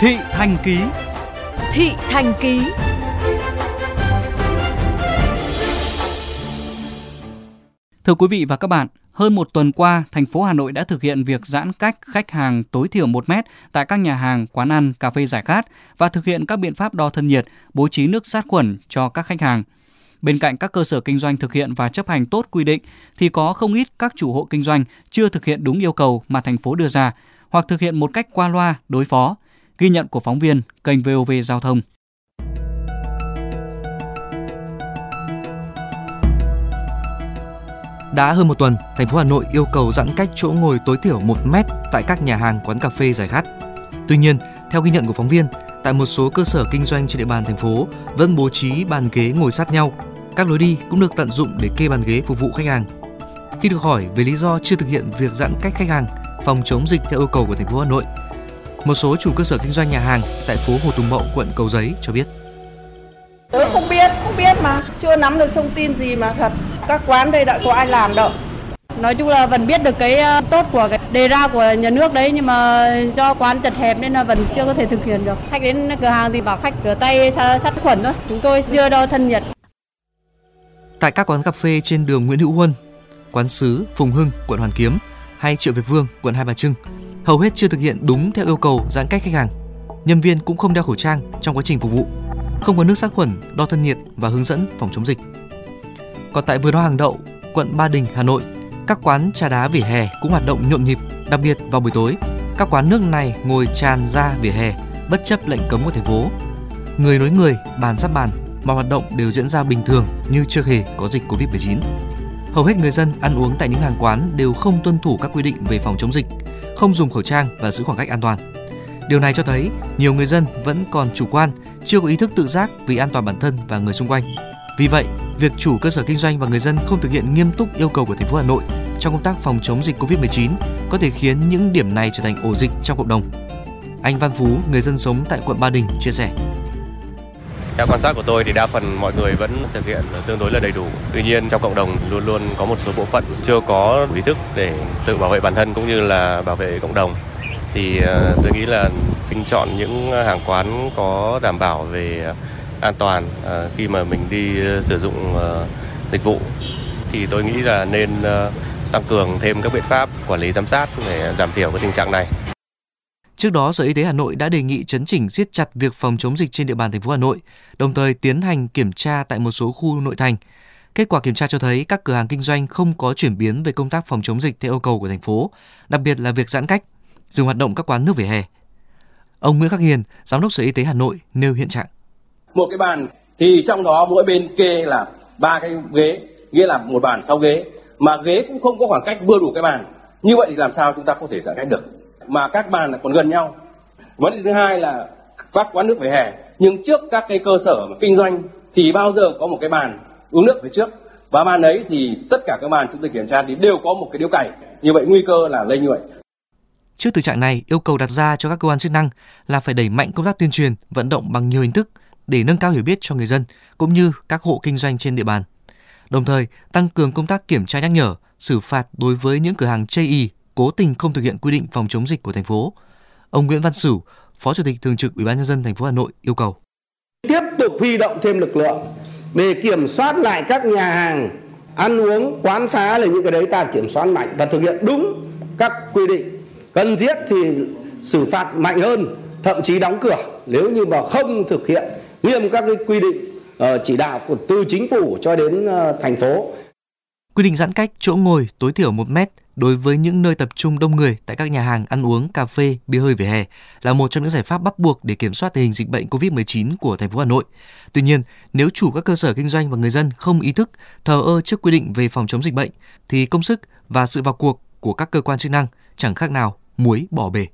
Thị Thành Ký Thị Thành Ký Thưa quý vị và các bạn, hơn một tuần qua, thành phố Hà Nội đã thực hiện việc giãn cách khách hàng tối thiểu 1 mét tại các nhà hàng, quán ăn, cà phê giải khát và thực hiện các biện pháp đo thân nhiệt, bố trí nước sát khuẩn cho các khách hàng. Bên cạnh các cơ sở kinh doanh thực hiện và chấp hành tốt quy định thì có không ít các chủ hộ kinh doanh chưa thực hiện đúng yêu cầu mà thành phố đưa ra hoặc thực hiện một cách qua loa, đối phó. Ghi nhận của phóng viên kênh VOV Giao thông. Đã hơn một tuần, thành phố Hà Nội yêu cầu giãn cách chỗ ngồi tối thiểu 1 mét tại các nhà hàng, quán cà phê giải khát. Tuy nhiên, theo ghi nhận của phóng viên, tại một số cơ sở kinh doanh trên địa bàn thành phố vẫn bố trí bàn ghế ngồi sát nhau. Các lối đi cũng được tận dụng để kê bàn ghế phục vụ khách hàng. Khi được hỏi về lý do chưa thực hiện việc giãn cách khách hàng, phòng chống dịch theo yêu cầu của thành phố Hà Nội, một số chủ cơ sở kinh doanh nhà hàng tại phố Hồ Tùng Mậu, quận Cầu Giấy cho biết. Tớ không biết, không biết mà, chưa nắm được thông tin gì mà thật. Các quán đây đã có ai làm đâu. Nói chung là vẫn biết được cái ờ, tốt của cái đề ra của nhà nước đấy nhưng mà do quán chật hẹp nên là vẫn chưa có thể thực hiện được. Khách đến cửa hàng thì bảo khách rửa tay sát khuẩn thôi. Chúng tôi chưa đo thân nhiệt. Tại các quán cà phê trên đường Nguyễn Hữu Huân, quán sứ Phùng Hưng, quận Hoàn Kiếm hay chợ Việt Vương, quận Hai Bà Trưng, hầu hết chưa thực hiện đúng theo yêu cầu giãn cách khách hàng. Nhân viên cũng không đeo khẩu trang trong quá trình phục vụ, không có nước sát khuẩn, đo thân nhiệt và hướng dẫn phòng chống dịch. Còn tại vườn hoa hàng đậu, quận Ba Đình, Hà Nội, các quán trà đá vỉa hè cũng hoạt động nhộn nhịp, đặc biệt vào buổi tối. Các quán nước này ngồi tràn ra vỉa hè, bất chấp lệnh cấm của thành phố. Người nối người, bàn sát bàn, mà hoạt động đều diễn ra bình thường như chưa hề có dịch Covid-19. Hầu hết người dân ăn uống tại những hàng quán đều không tuân thủ các quy định về phòng chống dịch, không dùng khẩu trang và giữ khoảng cách an toàn. Điều này cho thấy nhiều người dân vẫn còn chủ quan, chưa có ý thức tự giác vì an toàn bản thân và người xung quanh. Vì vậy, việc chủ cơ sở kinh doanh và người dân không thực hiện nghiêm túc yêu cầu của thành phố Hà Nội trong công tác phòng chống dịch Covid-19 có thể khiến những điểm này trở thành ổ dịch trong cộng đồng. Anh Văn Phú, người dân sống tại quận Ba Đình chia sẻ. Theo quan sát của tôi thì đa phần mọi người vẫn thực hiện tương đối là đầy đủ. Tuy nhiên, trong cộng đồng luôn luôn có một số bộ phận chưa có ý thức để tự bảo vệ bản thân cũng như là bảo vệ cộng đồng. Thì ờ, tôi nghĩ là phinh chọn những hàng quán có đảm bảo về an toàn ờ, khi mà mình đi ờ, sử dụng dịch vụ thì tôi nghĩ là nên tăng cường thêm các biện pháp quản lý giám sát để giảm thiểu cái tình trạng này. Trước đó, Sở Y tế Hà Nội đã đề nghị chấn chỉnh siết chặt việc phòng chống dịch trên địa bàn thành phố Hà Nội, đồng thời tiến hành kiểm tra tại một số khu nội thành. Kết quả kiểm tra cho thấy các cửa hàng kinh doanh không có chuyển biến về công tác phòng chống dịch theo yêu cầu của thành phố, đặc biệt là việc giãn cách, dừng hoạt động các quán nước vỉa hè. Ông Nguyễn Khắc Hiền, Giám đốc Sở Y tế Hà Nội nêu hiện trạng. Một cái bàn thì trong đó mỗi bên kê là ba cái ghế, nghĩa là một bàn sau ghế, mà ghế cũng không có khoảng cách vừa đủ cái bàn. Như vậy thì làm sao chúng ta có thể giãn cách được? Mà các bàn còn gần nhau vấn đề thứ hai là các quán nước vỉa hè nhưng trước các cái cơ sở kinh doanh thì bao giờ có một cái bàn uống nước phía trước và bàn ấy thì tất cả các bàn chúng tôi kiểm tra thì đều có một cái điếu cày như vậy nguy cơ là lây như vậy Trước thực trạng này, yêu cầu đặt ra cho các cơ quan chức năng là phải đẩy mạnh công tác tuyên truyền, vận động bằng nhiều hình thức để nâng cao hiểu biết cho người dân cũng như các hộ kinh doanh trên địa bàn. Đồng thời, tăng cường công tác kiểm tra nhắc nhở, xử phạt đối với những cửa hàng chây y cố tình không thực hiện quy định phòng chống dịch của thành phố. Ông Nguyễn Văn Sửu, Phó Chủ tịch Thường trực Ủy ban nhân dân thành phố Hà Nội yêu cầu. Tiếp tục huy động thêm lực lượng để kiểm soát lại các nhà hàng ăn uống quán xá là những cái đấy ta kiểm soát mạnh và thực hiện đúng các quy định. Cần thiết thì xử phạt mạnh hơn thậm chí đóng cửa nếu như mà không thực hiện nghiêm các cái quy định ờ, chỉ đạo của từ chính phủ cho đến ờ, thành phố. Quy định giãn cách chỗ ngồi tối thiểu 1 mét đối với những nơi tập trung đông người tại các nhà hàng ăn uống, cà phê, bia hơi vỉa hè là một trong những giải pháp bắt buộc để kiểm soát tình hình dịch bệnh COVID-19 của thành phố Hà Nội. Tuy nhiên, nếu chủ các cơ sở kinh doanh và người dân không ý thức, thờ ơ trước quy định về phòng chống dịch bệnh thì công sức và sự vào cuộc của các cơ quan chức năng chẳng khác nào muối bỏ bể.